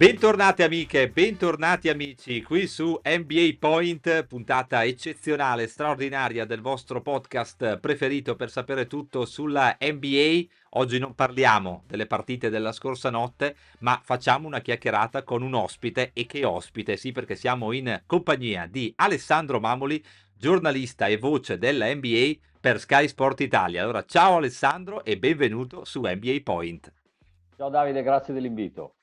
Bentornate amiche, bentornati amici qui su NBA Point, puntata eccezionale, straordinaria del vostro podcast preferito per sapere tutto sulla NBA. Oggi non parliamo delle partite della scorsa notte, ma facciamo una chiacchierata con un ospite e che ospite, sì, perché siamo in compagnia di Alessandro Mamoli, giornalista e voce della NBA per Sky Sport Italia. Allora, ciao Alessandro e benvenuto su NBA Point. Ciao Davide, grazie dell'invito.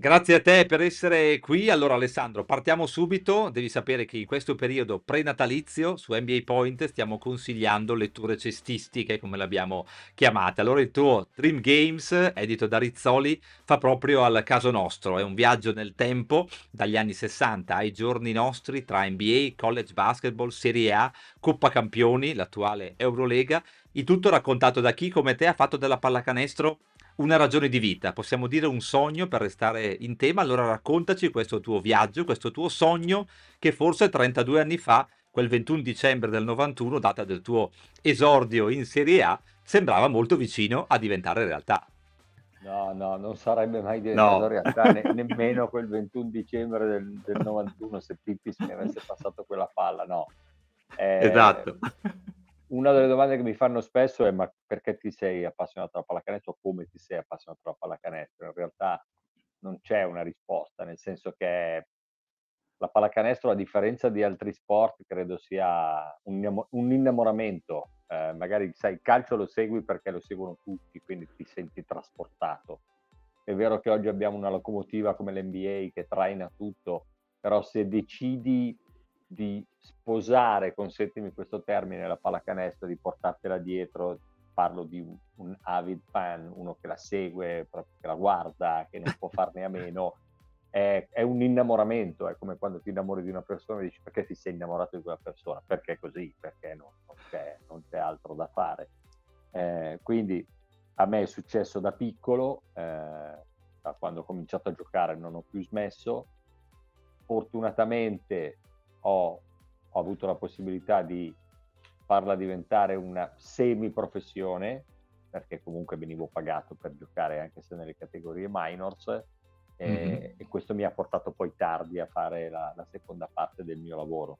Grazie a te per essere qui. Allora Alessandro, partiamo subito. Devi sapere che in questo periodo prenatalizio su NBA Point stiamo consigliando letture cestistiche, come le abbiamo chiamate. Allora il tuo Dream Games, edito da Rizzoli, fa proprio al caso nostro. È un viaggio nel tempo, dagli anni 60 ai giorni nostri, tra NBA, college basketball, Serie A, Coppa Campioni, l'attuale Eurolega. Il tutto raccontato da chi come te ha fatto della pallacanestro una ragione di vita, possiamo dire un sogno per restare in tema. Allora raccontaci questo tuo viaggio, questo tuo sogno che forse 32 anni fa, quel 21 dicembre del 91, data del tuo esordio in Serie A, sembrava molto vicino a diventare realtà. No, no, non sarebbe mai diventato no. realtà ne- nemmeno quel 21 dicembre del, del 91 se Pippi mi avesse passato quella palla, no. Eh, esatto una delle domande che mi fanno spesso è ma perché ti sei appassionato alla pallacanestro o come ti sei appassionato alla pallacanestro? In realtà non c'è una risposta, nel senso che la pallacanestro, a differenza di altri sport, credo sia un, un innamoramento. Eh, magari sai, il calcio lo segui perché lo seguono tutti, quindi ti senti trasportato. È vero che oggi abbiamo una locomotiva come l'NBA che traina tutto, però se decidi di sposare, consentimi questo termine, la pallacanestro, di portartela dietro, parlo di un, avid fan, uno che la segue, che la guarda, che non può farne a meno, è, è, un innamoramento, è come quando ti innamori di una persona e dici perché ti sei innamorato di quella persona, perché così, perché non, non, c'è, non c'è, altro da fare. Eh, quindi a me è successo da piccolo, eh, da quando ho cominciato a giocare non ho più smesso, fortunatamente ho, ho avuto la possibilità di farla diventare una semi-professione, perché comunque venivo pagato per giocare anche se nelle categorie minors, e, mm-hmm. e questo mi ha portato poi tardi a fare la, la seconda parte del mio lavoro.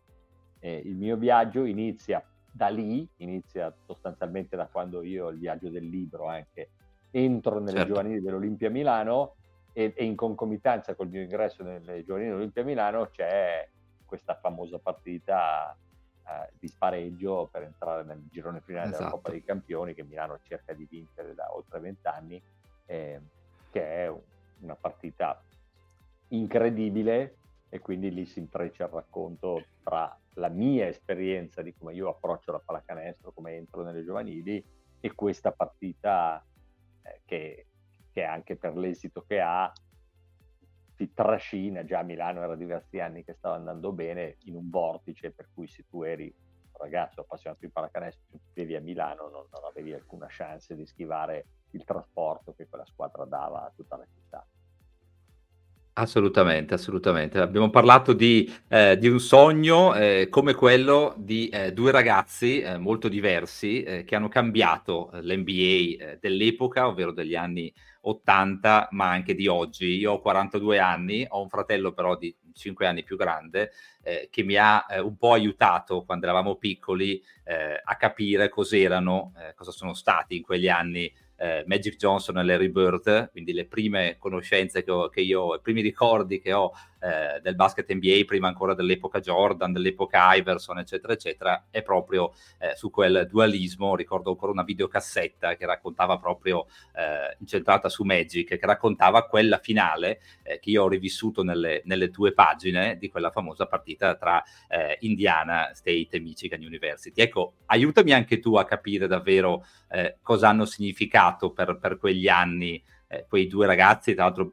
E il mio viaggio inizia da lì, inizia sostanzialmente da quando io, il viaggio del libro anche, entro nelle certo. giovanili dell'Olimpia Milano e, e, in concomitanza col mio ingresso nelle giovanili dell'Olimpia Milano c'è questa famosa partita eh, di spareggio per entrare nel girone finale esatto. della Coppa esatto. dei Campioni che Milano cerca di vincere da oltre vent'anni, eh, che è una partita incredibile e quindi lì si intreccia il racconto tra la mia esperienza di come io approccio la pallacanestro, come entro nelle giovanili e questa partita eh, che, che anche per l'esito che ha ti trascina, già a Milano era diversi anni che stava andando bene, in un vortice per cui se tu eri un ragazzo appassionato di pallacanestro, vivi a Milano, non, non avevi alcuna chance di schivare il trasporto che quella squadra dava a tutta la città. Assolutamente, assolutamente. Abbiamo parlato di, eh, di un sogno eh, come quello di eh, due ragazzi eh, molto diversi eh, che hanno cambiato eh, l'NBA dell'epoca, ovvero degli anni 80, ma anche di oggi. Io ho 42 anni, ho un fratello però di 5 anni più grande che mi ha un po' aiutato quando eravamo piccoli a capire cos'erano, cosa sono stati in quegli anni eh, Magic Johnson e Larry Bird, quindi le prime conoscenze che, ho, che io, i primi ricordi che ho eh, del basket NBA, prima ancora dell'epoca Jordan, dell'epoca Iverson, eccetera, eccetera, è proprio eh, su quel dualismo. Ricordo ancora una videocassetta che raccontava proprio, eh, incentrata su Magic, che raccontava quella finale eh, che io ho rivissuto nelle, nelle, tue pagine di quella famosa partita tra eh, Indiana State e Michigan University. Ecco, aiutami anche tu a capire davvero cosa hanno significato per, per quegli anni quei due ragazzi, tra l'altro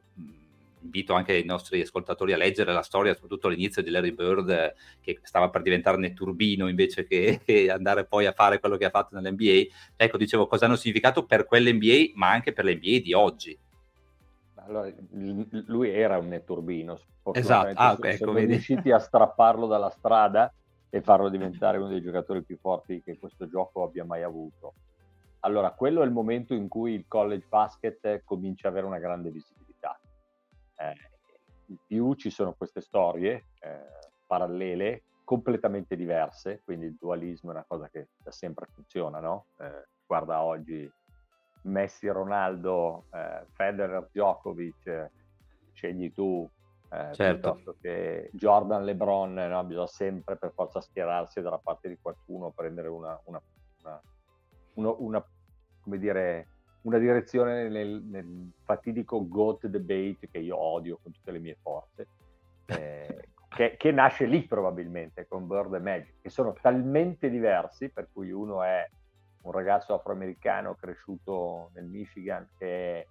invito anche i nostri ascoltatori a leggere la storia, soprattutto all'inizio di Larry Bird, che stava per diventare netturbino invece che, che andare poi a fare quello che ha fatto nell'NBA. Ecco, dicevo, cosa hanno significato per quell'NBA, ma anche per l'NBA di oggi. Allora, lui era un netturbino, esatto, ah, okay, ecco, siamo riusciti a strapparlo dalla strada e farlo diventare uno dei giocatori più forti che questo gioco abbia mai avuto. Allora, quello è il momento in cui il college basket comincia ad avere una grande visibilità. Eh, in più ci sono queste storie eh, parallele, completamente diverse, quindi il dualismo è una cosa che da sempre funziona, no? Eh, guarda oggi Messi, Ronaldo, eh, Federer, Djokovic, scegli tu, eh, certo. piuttosto che Jordan, LeBron, no? bisogna sempre per forza schierarsi dalla parte di qualcuno, prendere una, una, una, una, una come dire, una direzione nel, nel, fatidico GOAT debate che io odio con tutte le mie forze, eh, che, che, nasce lì probabilmente con Bird e Magic, che sono talmente diversi, per cui uno è un ragazzo afroamericano cresciuto nel Michigan che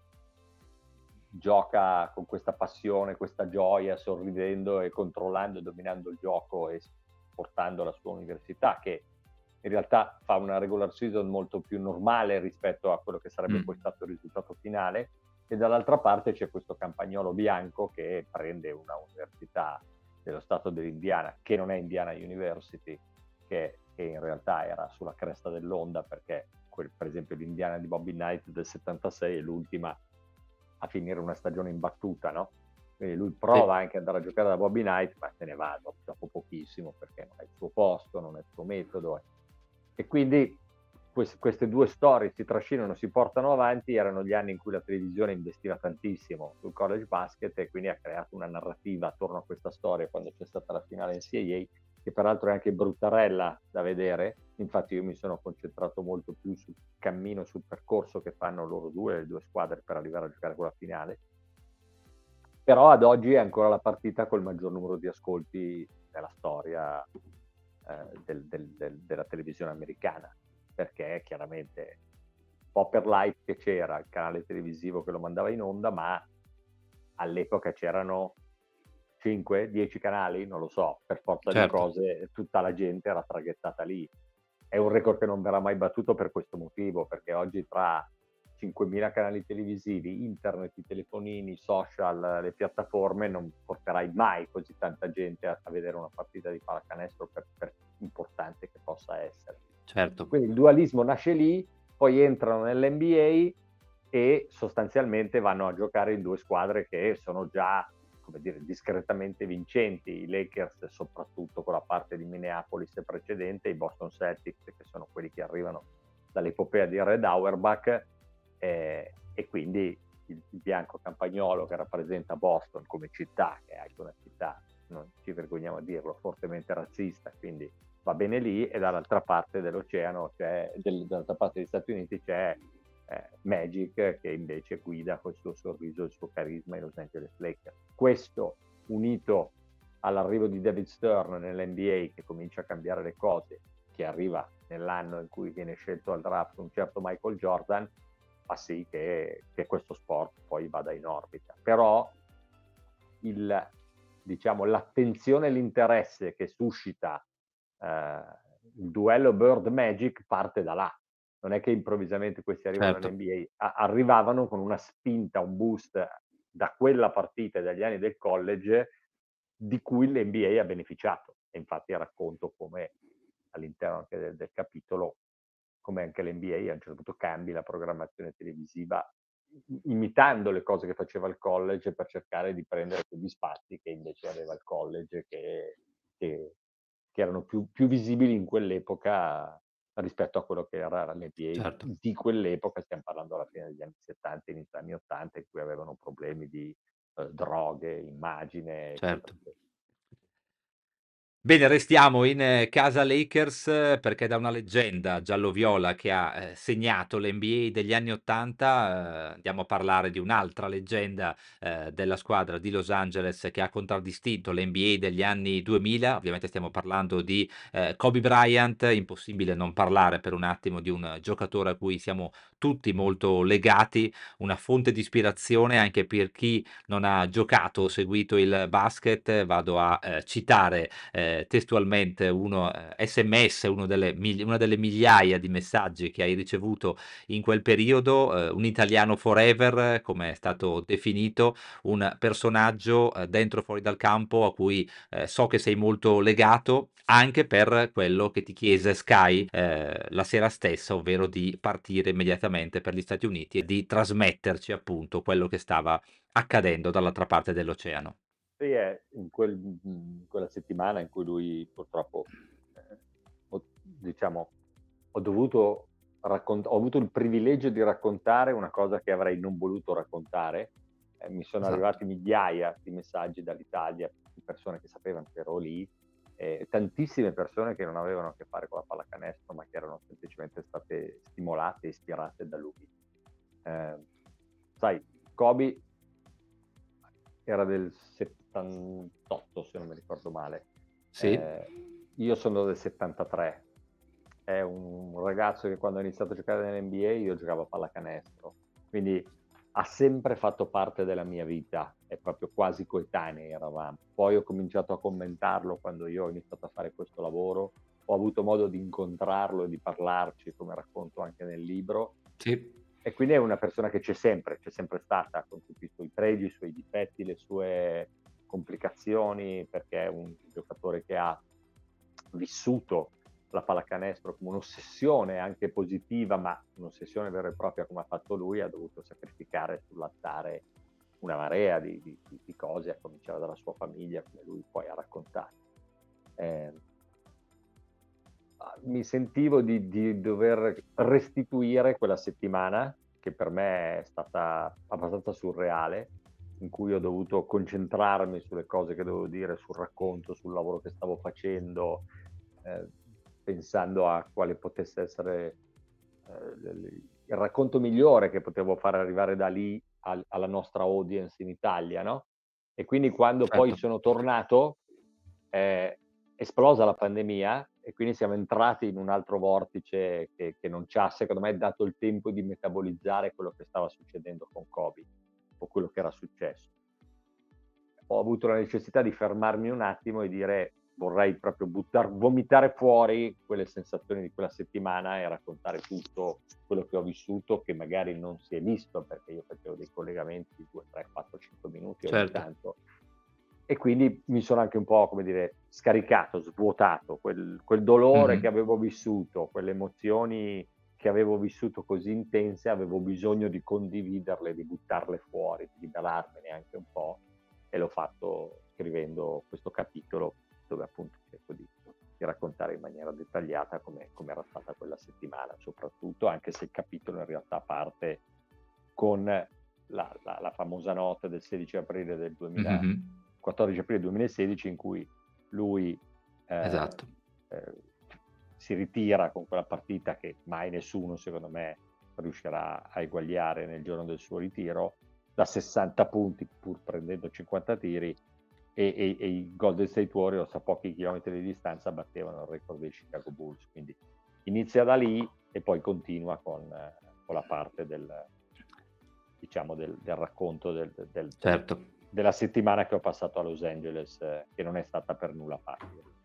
gioca con questa passione, questa gioia, sorridendo e controllando e dominando il gioco e portando la sua università, che in realtà fa una regular season molto più normale rispetto a quello che sarebbe mm. poi stato il risultato finale, e dall'altra parte c'è questo campagnolo bianco che prende una università dello stato dell'Indiana, che non è Indiana University, che, che in realtà era sulla cresta dell'onda perché quel, per esempio l'Indiana di Bobby Knight del 76 è l'ultima a finire una stagione imbattuta, no? Quindi lui prova sì. anche ad andare a giocare da Bobby Knight, ma se ne va dopo pochissimo perché non è il suo posto, non è il suo metodo. E quindi queste due storie si trascinano, si portano avanti, erano gli anni in cui la televisione investiva tantissimo sul college basket e quindi ha creato una narrativa attorno a questa storia quando c'è stata la finale in CIA che peraltro è anche bruttarella da vedere, infatti io mi sono concentrato molto più sul cammino, sul percorso che fanno loro due, le due squadre per arrivare a giocare quella finale, però ad oggi è ancora la partita col maggior numero di ascolti nella storia eh, del, del, del, della televisione americana, perché chiaramente un po' per l'hype che c'era, il canale televisivo che lo mandava in onda, ma all'epoca c'erano 5, 10 canali, non lo so, per forza certo. di cose tutta la gente era traghettata lì. È un record che non verrà mai battuto per questo motivo, perché oggi tra 5.000 canali televisivi, internet, i telefonini, social, le piattaforme, non porterai mai così tanta gente a, a vedere una partita di pallacanestro per, per, importante che possa essere. Certo. Quindi il dualismo nasce lì, poi entrano nell'NBA e sostanzialmente vanno a giocare in due squadre che sono già come dire, discretamente vincenti, i Lakers soprattutto con la parte di Minneapolis precedente, i Boston Celtics che sono quelli che arrivano dall'epopea di Red Auerbach eh, e quindi il, il, bianco campagnolo che rappresenta Boston come città, che è anche una città, non ci vergogniamo a dirlo, fortemente razzista, quindi va bene lì e dall'altra parte dell'oceano, cioè, del, dall'altra parte degli Stati Uniti c'è eh, Magic che invece guida col suo sorriso il suo carisma i Los Angeles Lakers. Questo unito all'arrivo di David Stern nell'NBA che comincia a cambiare le cose, che arriva nell'anno in cui viene scelto al draft un certo Michael Jordan, fa sì che, che questo sport poi vada in orbita. Però il, diciamo, l'attenzione e l'interesse che suscita eh, il duello Bird Magic parte da là non è che improvvisamente questi arrivano certo. all'NBA, a- arrivavano con una spinta, un boost da quella partita e dagli anni del college di cui l'NBA ha beneficiato. E infatti racconto come all'interno anche del, del capitolo, come anche l'NBA a un certo punto cambi la programmazione televisiva imitando le cose che faceva il college per cercare di prendere quegli spazi che invece aveva il college che, che, che erano più, più visibili in quell'epoca rispetto a quello che era l'NBA certo. di quell'epoca, stiamo parlando alla fine degli anni 70, inizio anni 80, in cui avevano problemi di eh, droghe, immagine. Certo. Bene, restiamo in eh, casa Lakers eh, perché da una leggenda giallo-viola che ha eh, segnato l'NBA degli anni '80, eh, andiamo a parlare di un'altra leggenda della squadra di Los Angeles che ha contraddistinto l'NBA degli anni 2000. Ovviamente stiamo parlando di Kobe Bryant. Impossibile non parlare per un attimo di un giocatore a cui siamo tutti molto legati, una fonte di ispirazione anche per chi non ha giocato o seguito il basket. Vado a citare testualmente uno sms, uno delle, una delle migliaia di messaggi che hai ricevuto in quel periodo, eh, un italiano forever, come è stato definito, un personaggio eh, dentro fuori dal campo a cui eh, so che sei molto legato anche per quello che ti chiese Sky eh, la sera stessa, ovvero di partire immediatamente per gli Stati Uniti e di trasmetterci appunto quello che stava accadendo dall'altra parte dell'oceano. È in, quel, in quella settimana in cui lui purtroppo, eh, ho, diciamo, ho dovuto raccontare, ho avuto il privilegio di raccontare una cosa che avrei non voluto raccontare. Eh, mi sono esatto. arrivati migliaia di messaggi dall'Italia di persone che sapevano che ero lì, eh, tantissime persone che non avevano a che fare con la pallacanestro, ma che erano semplicemente state stimolate e ispirate da lui. Eh, sai, Kobe era del 78 se non mi ricordo male. Sì. Eh, io sono del 73. È un ragazzo che quando ha iniziato a giocare nell'NBA io giocavo a pallacanestro. Quindi ha sempre fatto parte della mia vita, è proprio quasi coetanei eravamo. Poi ho cominciato a commentarlo quando io ho iniziato a fare questo lavoro, ho avuto modo di incontrarlo e di parlarci, come racconto anche nel libro. Sì. E quindi è una persona che c'è sempre, c'è sempre stata, con tutti i suoi pregi, i suoi difetti, le sue complicazioni, perché è un giocatore che ha vissuto la pallacanestro come un'ossessione anche positiva, ma un'ossessione vera e propria come ha fatto lui, ha dovuto sacrificare sull'altare una marea di, di, di cose, a cominciare dalla sua famiglia, come lui poi ha raccontato. Eh, mi sentivo di, di, dover restituire quella settimana, che per me è stata abbastanza surreale, in cui ho dovuto concentrarmi sulle cose che dovevo dire, sul racconto, sul lavoro che stavo facendo, eh, pensando a quale potesse essere eh, il racconto migliore che potevo far arrivare da lì al, alla nostra audience in Italia, no? E quindi quando certo. poi sono tornato, è esplosa la pandemia e quindi siamo entrati in un altro vortice che, che non ci ha, secondo me, dato il tempo di metabolizzare quello che stava succedendo con Covid o quello che era successo. Ho avuto la necessità di fermarmi un attimo e dire vorrei proprio buttar, vomitare fuori quelle sensazioni di quella settimana e raccontare tutto quello che ho vissuto che magari non si è visto perché io facevo dei collegamenti di 2, 3, 4, 5 minuti ogni certo. tanto e quindi mi sono anche un po' come dire scaricato, svuotato quel, quel dolore mm-hmm. che avevo vissuto, quelle emozioni che avevo vissuto così intense, avevo bisogno di condividerle, di buttarle fuori, di liberarmene anche un po' e l'ho fatto scrivendo questo capitolo dove appunto cerco di, di raccontare in maniera dettagliata come, come, era stata quella settimana, soprattutto anche se il capitolo in realtà parte con la, la, la famosa nota del 16 aprile del 2000, mm-hmm. 14 aprile 2016 in cui lui eh, esatto. eh, si ritira con quella partita che mai nessuno, secondo me, riuscirà a eguagliare nel giorno del suo ritiro, da 60 punti pur prendendo 50 tiri e, e, e i Golden State Warriors a pochi chilometri di distanza battevano il record dei Chicago Bulls. Quindi inizia da lì e poi continua con, con la parte del, diciamo, del, del racconto del, del, certo. della settimana che ho passato a Los Angeles, eh, che non è stata per nulla facile.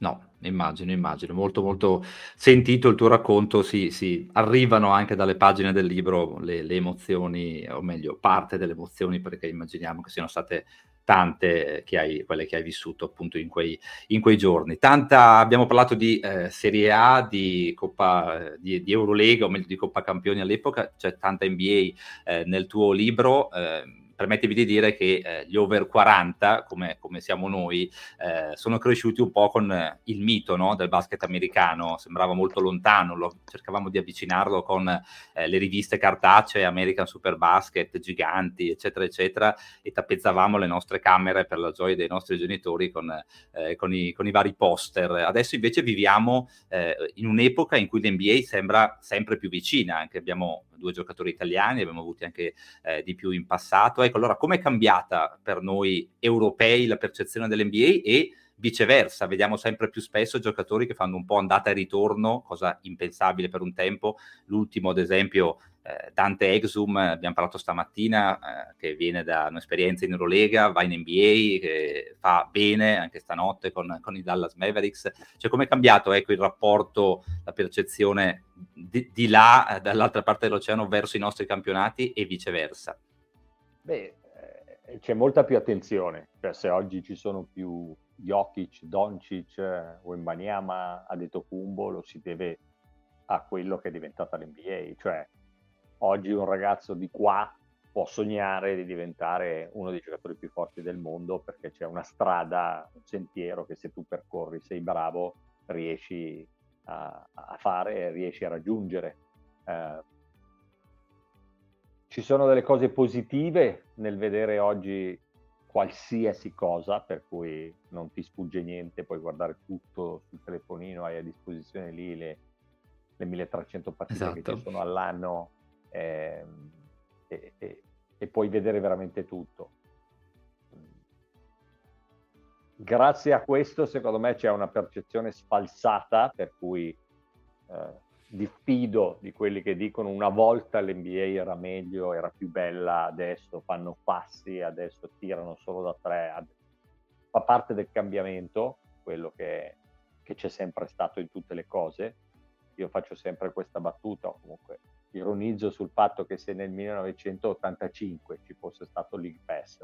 No, immagino, immagino. Molto, molto sentito il tuo racconto. Sì, sì, arrivano anche dalle pagine del libro le, le emozioni, o meglio, parte delle emozioni, perché immaginiamo che siano state tante che hai, quelle che hai vissuto appunto in quei, in quei giorni. Tanta, abbiamo parlato di eh, Serie A, di Coppa, di, di, Eurolega, o meglio di Coppa Campioni all'epoca, c'è tanta NBA eh, nel tuo libro. Eh, permettevi di dire che eh, gli over 40, come, come siamo noi, eh, sono cresciuti un po' con il mito no, del basket americano, sembrava molto lontano, lo, cercavamo di avvicinarlo con eh, le riviste cartacee, American Super Basket, giganti, eccetera, eccetera, e tappezzavamo le nostre camere per la gioia dei nostri genitori con, eh, con, i, con i, vari poster. Adesso invece viviamo eh, in un'epoca in cui l'NBA sembra sempre più vicina, anche abbiamo due giocatori italiani, abbiamo avuti anche eh, di più in passato. Ecco, allora com'è cambiata per noi europei la percezione dell'NBA e viceversa, vediamo sempre più spesso giocatori che fanno un po' andata e ritorno, cosa impensabile per un tempo. L'ultimo, ad esempio, eh, Dante Exum, abbiamo parlato stamattina, eh, che viene da un'esperienza in Eurolega, va in NBA, che fa bene anche stanotte con, con i Dallas Mavericks. Cioè, come è cambiato ecco, il rapporto, la percezione di, di là, eh, dall'altra parte dell'oceano, verso i nostri campionati e viceversa? Beh, eh, c'è molta più attenzione, cioè se oggi ci sono più Jokic, Doncic, Wembanyama, Adetokumbo, lo si deve a quello che è diventata l'NBA, cioè oggi un ragazzo di qua può sognare di diventare uno dei giocatori più forti del mondo perché c'è una strada, un sentiero che se tu percorri, sei bravo, riesci a, a fare riesci a raggiungere. Eh, ci sono delle cose positive nel vedere oggi qualsiasi cosa, per cui non ti sfugge niente, puoi guardare tutto sul telefonino, hai a disposizione lì le, le 1300 partite esatto. che ci esatto. sono all'anno eh, e, e, e, puoi vedere veramente tutto. Grazie a questo, secondo me, c'è una percezione sfalsata, per cui eh, diffido di quelli che dicono una volta l'NBA era meglio, era più bella, adesso fanno passi, adesso tirano solo da tre. Fa parte del cambiamento, quello che, che c'è sempre stato in tutte le cose. Io faccio sempre questa battuta, comunque ironizzo sul fatto che se nel 1985 ci fosse stato League Pass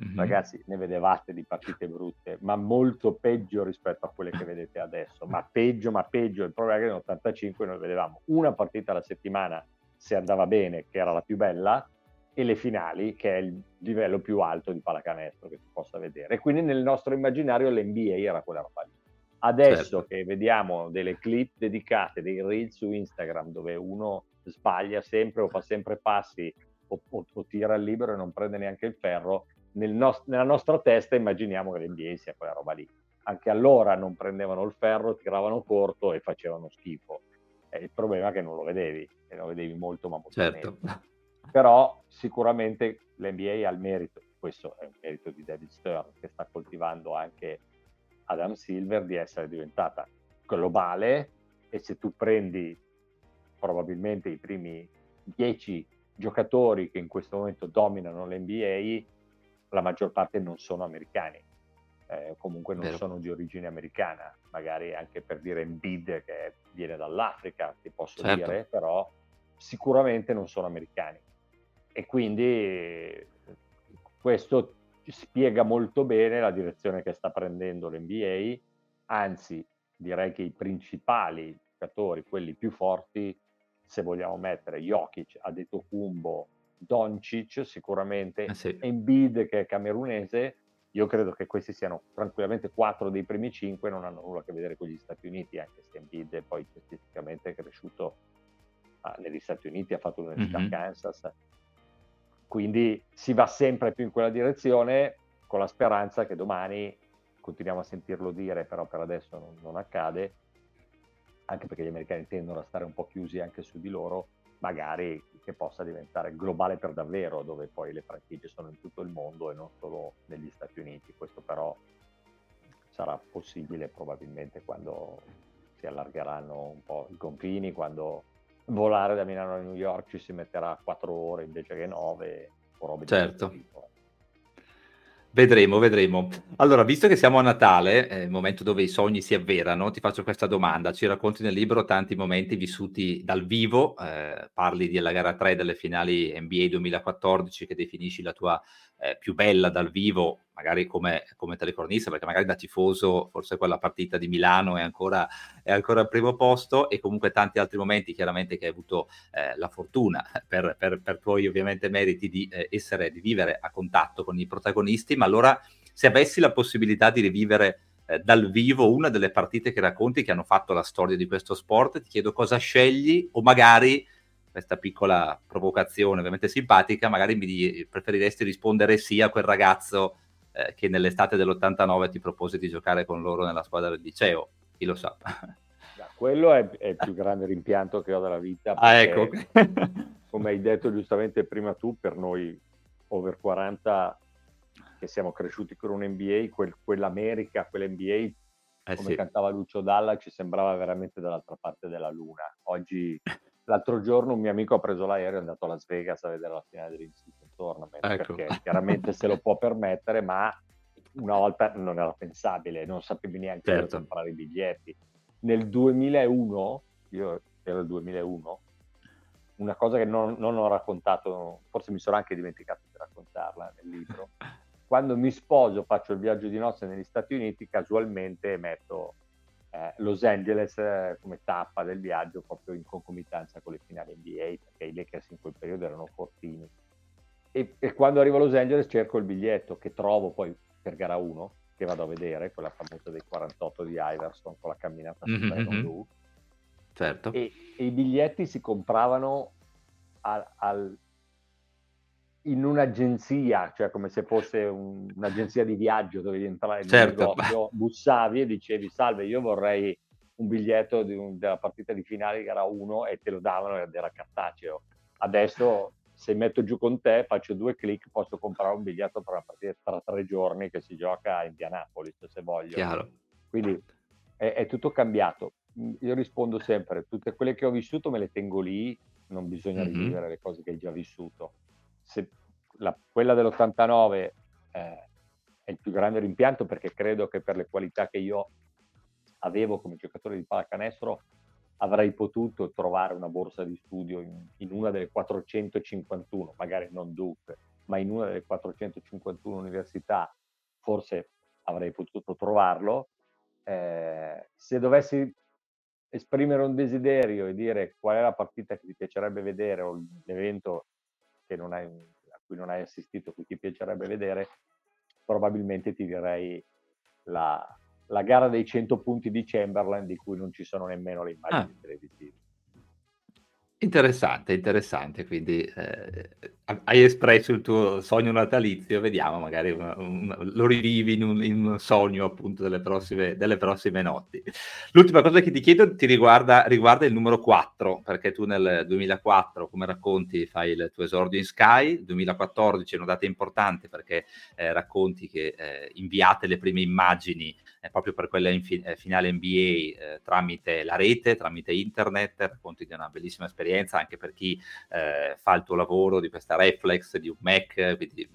Mm-hmm. Ragazzi, ne vedevate di partite brutte, ma molto peggio rispetto a quelle che vedete adesso. Ma peggio, ma peggio. Il problema è che nell'85 noi vedevamo una partita alla settimana se andava bene, che era la più bella, e le finali, che è il livello più alto di pallacanestro che si possa vedere. E quindi nel nostro immaginario l'NBA era quella roba lì. Adesso certo. che vediamo delle clip dedicate, dei reel su Instagram dove uno sbaglia sempre o fa sempre passi o, o, o tira il libero e non prende neanche il ferro, nel nost- nella nostra testa immaginiamo che l'NBA sia quella roba lì. Anche allora non prendevano il ferro, tiravano corto e facevano schifo. E il problema è che non lo vedevi, e lo vedevi molto ma molto certo. Però sicuramente l'NBA ha il merito, questo è un merito di David Stern, che sta coltivando anche Adam Silver, di essere diventata globale e se tu prendi probabilmente i primi dieci giocatori che in questo momento dominano l'NBA, la maggior parte non sono americani, eh, comunque non Vero. sono di origine americana, magari anche per dire Embiid che viene dall'Africa, ti posso certo. dire, però sicuramente non sono americani. E quindi questo spiega molto bene la direzione che sta prendendo l'NBA, anzi direi che i principali giocatori, quelli più forti, se vogliamo mettere Jokic, Adetokumbo, Doncic sicuramente, eh sì. Embiid che è camerunese, io credo che questi siano tranquillamente quattro dei primi cinque, non hanno nulla a che vedere con gli Stati Uniti, anche se Embiid poi statisticamente è cresciuto ah, negli Stati Uniti, ha fatto l'Università mm-hmm. Kansas. Quindi si va sempre più in quella direzione con la speranza che domani, continuiamo a sentirlo dire, però per adesso non, non accade, anche perché gli americani tendono a stare un po' chiusi anche su di loro, magari che possa diventare globale per davvero, dove poi le franchigie sono in tutto il mondo e non solo negli Stati Uniti. Questo però sarà possibile probabilmente quando si allargeranno un po' i confini, quando volare da Milano a New York ci si metterà a 4 ore invece che 9 o robe certo. di tipo. Vedremo, vedremo. Allora, visto che siamo a Natale, eh, il momento dove i sogni si avverano, ti faccio questa domanda. Ci racconti nel libro tanti momenti vissuti dal vivo, eh, parli della gara 3 delle finali NBA 2014 che definisci la tua eh, più bella dal vivo, magari come, come telecronista, perché magari da tifoso forse quella partita di Milano è ancora, è ancora al primo posto e comunque tanti altri momenti chiaramente che hai avuto eh, la fortuna per, per, per, tuoi ovviamente meriti di eh, essere, di vivere a contatto con i protagonisti, ma allora se avessi la possibilità di rivivere eh, dal vivo una delle partite che racconti che hanno fatto la storia di questo sport, ti chiedo cosa scegli o magari questa piccola provocazione ovviamente simpatica, magari mi preferiresti rispondere sì a quel ragazzo eh, che nell'estate dell'89 ti propose di giocare con loro nella squadra del liceo, chi lo sa. Quello è, è, il più grande rimpianto che ho della vita. Ah, ecco. come hai detto giustamente prima tu, per noi over 40 che siamo cresciuti con un NBA, quel, quell'America, quell'NBA, eh come sì. cantava Lucio Dalla, ci sembrava veramente dall'altra parte della luna. Oggi, l'altro giorno, un mio amico ha preso l'aereo e è andato a Las Vegas a vedere la finale dell'Instituto Tournament, ecco. perché chiaramente se lo può permettere, ma una volta non era pensabile, non sapevi neanche certo. dove comprare i biglietti. Nel 2001, io ero il 2001, una cosa che non, non, ho raccontato, forse mi sono anche dimenticato di raccontarla nel libro, quando mi sposo, faccio il viaggio di nozze negli Stati Uniti, casualmente metto eh, Los Angeles eh, come tappa del viaggio proprio in concomitanza con le finali NBA, perché i Lakers in quel periodo erano fortini. E, e, quando arrivo a Los Angeles cerco il biglietto che trovo poi per gara 1, che vado a vedere, quella famosa dei 48 di Iverson con la camminata mm-hmm. blu. Certo. E, e, i biglietti si compravano al, al in un'agenzia, cioè come se fosse un, un'agenzia di viaggio, dovevi entrare certo. nel negozio, bussavi e dicevi salve, io vorrei un biglietto un, della partita di finale di gara 1 e te lo davano ed era cartaceo. Adesso se metto giù con te, faccio due clic, posso comprare un biglietto per una partita tra tre giorni che si gioca a Indianapolis, se voglio. Chiaro. Quindi è, è tutto cambiato. Io rispondo sempre, tutte quelle che ho vissuto me le tengo lì, non bisogna mm-hmm. rivivere le cose che hai già vissuto se la, quella dell'89 eh, è il più grande rimpianto perché credo che per le qualità che io avevo come giocatore di pallacanestro avrei potuto trovare una borsa di studio in, in, una delle 451, magari non Duke, ma in una delle 451 università forse avrei potuto trovarlo. Eh, se dovessi esprimere un desiderio e dire qual è la partita che ti piacerebbe vedere o l'evento hai, a cui non hai assistito, cui ti piacerebbe vedere, probabilmente ti direi la, la gara dei 100 punti di Chamberlain di cui non ci sono nemmeno le immagini ah. televisive. Interessante, interessante, quindi eh, hai espresso il tuo sogno natalizio, vediamo, magari una, una, lo rivivi in un, in un, sogno appunto delle prossime, delle prossime, notti. L'ultima cosa che ti chiedo ti riguarda, riguarda, il numero 4, perché tu nel 2004, come racconti, fai il tuo esordio in Sky, il 2014 è una data importante perché eh, racconti che eh, inviate le prime immagini eh, proprio per quella fi- eh, finale NBA eh, tramite la rete, tramite internet, racconti di una bellissima esperienza anche per chi eh, fa il tuo lavoro di questa reflex, di un Mac, quindi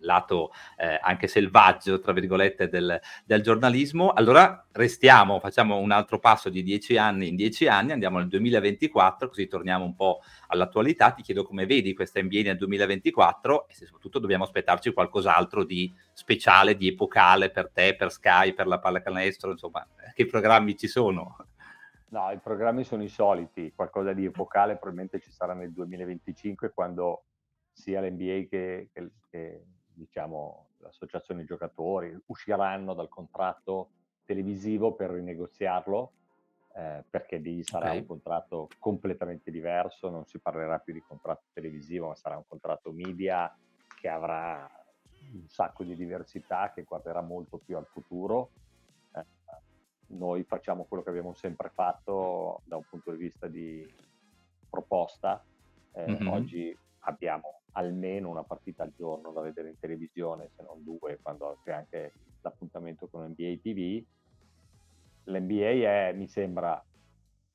lato eh, anche selvaggio, tra virgolette, del, del, giornalismo. Allora restiamo, facciamo un altro passo di dieci anni in dieci anni, andiamo nel 2024, così torniamo un po' all'attualità. Ti chiedo come vedi questa NBA nel 2024 e se soprattutto dobbiamo aspettarci qualcos'altro di speciale, di epocale per te, per Sky, per la pallacanestro, insomma, che programmi ci sono? No, i programmi sono i soliti, qualcosa di epocale probabilmente ci sarà nel 2025 quando sia l'NBA che, che, che diciamo, l'associazione giocatori usciranno dal contratto televisivo per rinegoziarlo eh, perché lì sarà okay. un contratto completamente diverso, non si parlerà più di contratto televisivo, ma sarà un contratto media che avrà un sacco di diversità, che guarderà molto più al futuro. Eh, noi facciamo quello che abbiamo sempre fatto da un punto di vista di proposta. Eh, mm-hmm. Oggi abbiamo almeno una partita al giorno da vedere in televisione, se non due, quando c'è anche l'appuntamento con NBA TV. L'NBA è, mi sembra,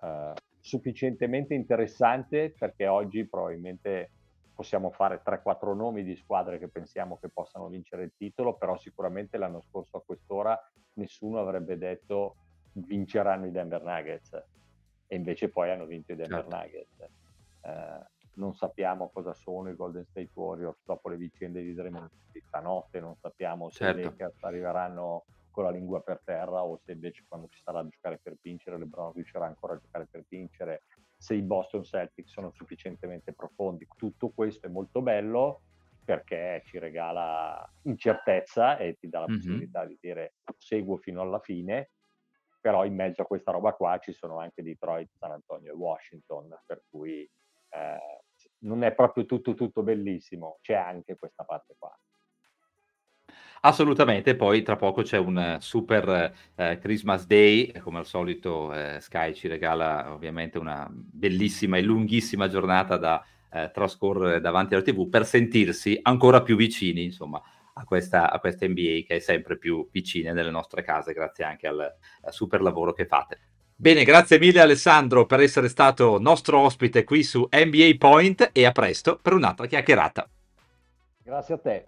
eh, sufficientemente interessante perché oggi probabilmente possiamo fare 3-4 nomi di squadre che pensiamo che possano vincere il titolo, però sicuramente l'anno scorso a quest'ora nessuno avrebbe detto vinceranno i Denver Nuggets e invece poi hanno vinto i Denver certo. Nuggets. Eh, non sappiamo cosa sono i Golden State Warriors dopo le vicende di Draymond di stanotte, non sappiamo se certo. i Lakers arriveranno con la lingua per terra o se invece quando ci sarà a giocare per vincere LeBron riuscirà ancora a giocare per vincere, se i Boston Celtics sono sufficientemente profondi. Tutto questo è molto bello perché ci regala incertezza e ti dà la mm-hmm. possibilità di dire seguo fino alla fine, però in mezzo a questa roba qua ci sono anche Detroit, San Antonio e Washington, per cui eh, non è proprio tutto tutto bellissimo, c'è anche questa parte qua. Assolutamente, poi tra poco c'è un super eh, Christmas Day, come al solito eh, Sky ci regala ovviamente una bellissima e lunghissima giornata da eh, trascorrere davanti alla TV per sentirsi ancora più vicini, insomma, a questa, a questa NBA che è sempre più vicina nelle nostre case, grazie anche al, al super lavoro che fate. Bene, grazie mille Alessandro per essere stato nostro ospite qui su NBA Point e a presto per un'altra chiacchierata. Grazie a te.